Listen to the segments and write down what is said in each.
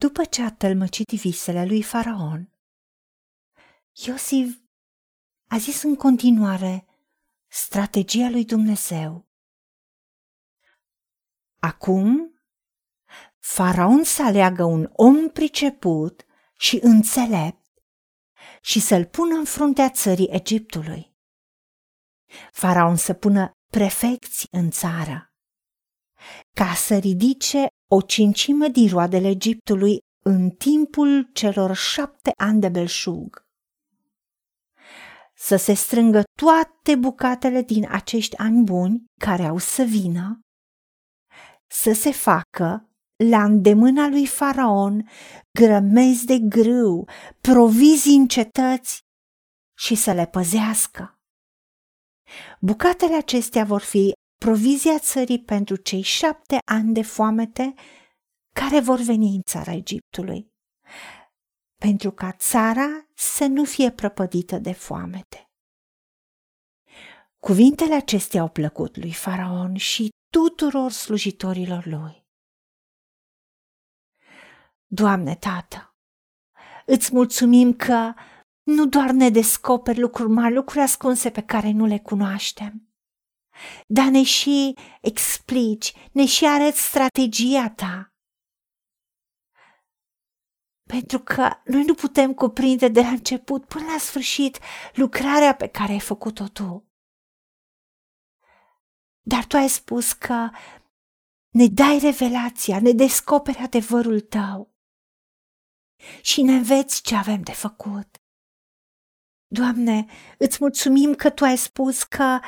După ce a tălmăcit visele lui Faraon, Iosif a zis în continuare strategia lui Dumnezeu. Acum, Faraon să aleagă un om priceput și înțelept și să-l pună în fruntea țării Egiptului. Faraon să pună prefecți în țară, ca să ridice o cincime din roadele Egiptului în timpul celor șapte ani de belșug. Să se strângă toate bucatele din acești ani buni care au să vină, să se facă la îndemâna lui Faraon grămezi de grâu, provizii în cetăți și să le păzească. Bucatele acestea vor fi provizia țării pentru cei șapte ani de foamete care vor veni în țara Egiptului, pentru ca țara să nu fie prăpădită de foamete. Cuvintele acestea au plăcut lui Faraon și tuturor slujitorilor lui. Doamne, Tată, îți mulțumim că nu doar ne descoperi lucruri mari, lucruri ascunse pe care nu le cunoaștem, dar ne și explici, ne și arăți strategia ta. Pentru că noi nu putem cuprinde de la început până la sfârșit lucrarea pe care ai făcut-o tu. Dar tu ai spus că ne dai revelația, ne descoperi adevărul tău și ne înveți ce avem de făcut. Doamne, îți mulțumim că Tu ai spus că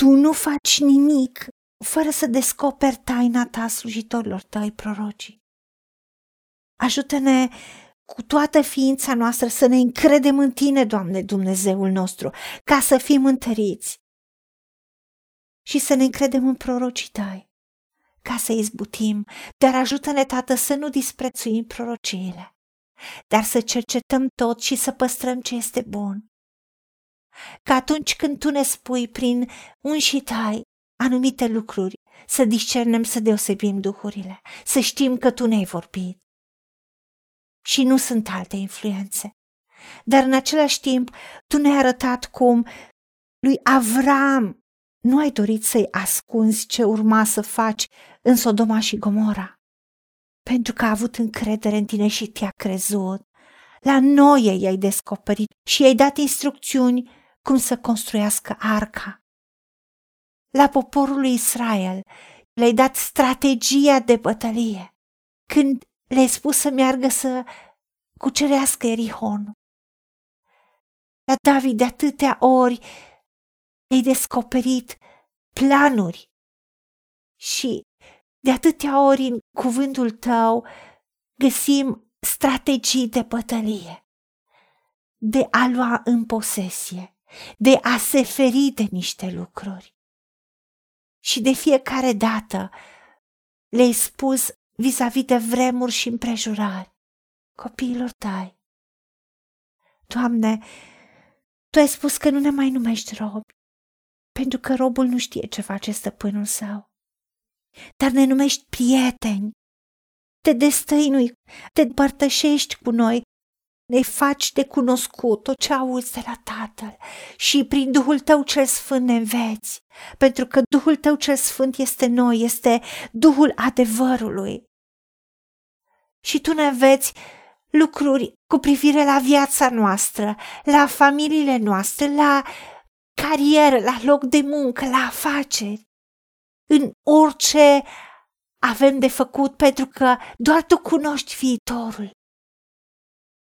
Tu nu faci nimic fără să descoperi taina Ta slujitorilor Tăi prorocii. Ajută-ne cu toată ființa noastră să ne încredem în Tine, Doamne, Dumnezeul nostru, ca să fim întăriți și să ne încredem în prorocii Tăi ca să izbutim, dar ajută-ne, Tată, să nu disprețuim prorociile, dar să cercetăm tot și să păstrăm ce este bun. Că atunci când Tu ne spui prin unși tai anumite lucruri, să discernem, să deosebim duhurile, să știm că Tu ne-ai vorbit. Și nu sunt alte influențe. Dar în același timp, Tu ne-ai arătat cum lui Avram nu ai dorit să-i ascunzi ce urma să faci în Sodoma și Gomora, pentru că a avut încredere în tine și te-a crezut. La noi i-ai descoperit și i-ai dat instrucțiuni cum să construiască arca. La poporul lui Israel le-ai dat strategia de bătălie când le-ai spus să meargă să cucerească Erihon. La David de atâtea ori ai descoperit planuri și de atâtea ori în cuvântul tău găsim strategii de bătălie, de a lua în posesie, de a se feri de niște lucruri. Și de fiecare dată le-ai spus vis-a-vis de vremuri și împrejurări copiilor tăi. Doamne, Tu ai spus că nu ne mai numești robi, pentru că robul nu știe ce face stăpânul său. Dar ne numești prieteni, te destăinui, te împărtășești cu noi, ne faci de cunoscut tot ce auzi de la Tatăl și prin Duhul Tău cel Sfânt ne înveți, pentru că Duhul Tău cel Sfânt este noi, este Duhul adevărului. Și Tu ne înveți lucruri cu privire la viața noastră, la familiile noastre, la carieră, la loc de muncă, la afaceri, în orice avem de făcut, pentru că doar tu cunoști viitorul.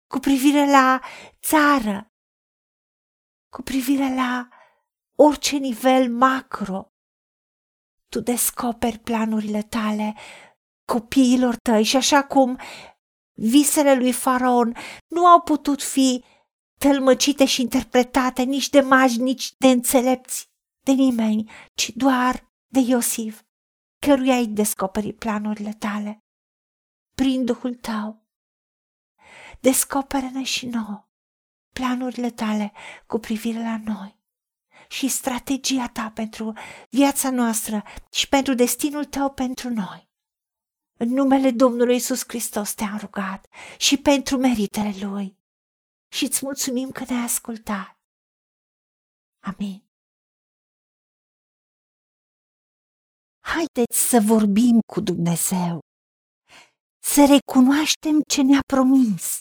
Cu privire la țară, cu privire la orice nivel macro, tu descoperi planurile tale copiilor tăi și așa cum visele lui Faraon nu au putut fi tălmăcite și interpretate nici de magi, nici de înțelepți, de nimeni, ci doar de Iosif, căruia ai descoperit planurile tale. Prin Duhul tău. Descoperă-ne și nouă planurile tale cu privire la noi și strategia ta pentru viața noastră și pentru destinul tău pentru noi. În numele Domnului Isus Hristos te-am rugat și pentru meritele Lui. Și îți mulțumim că ne-ai ascultat. Amin. Haideți să vorbim cu Dumnezeu, să recunoaștem ce ne-a promis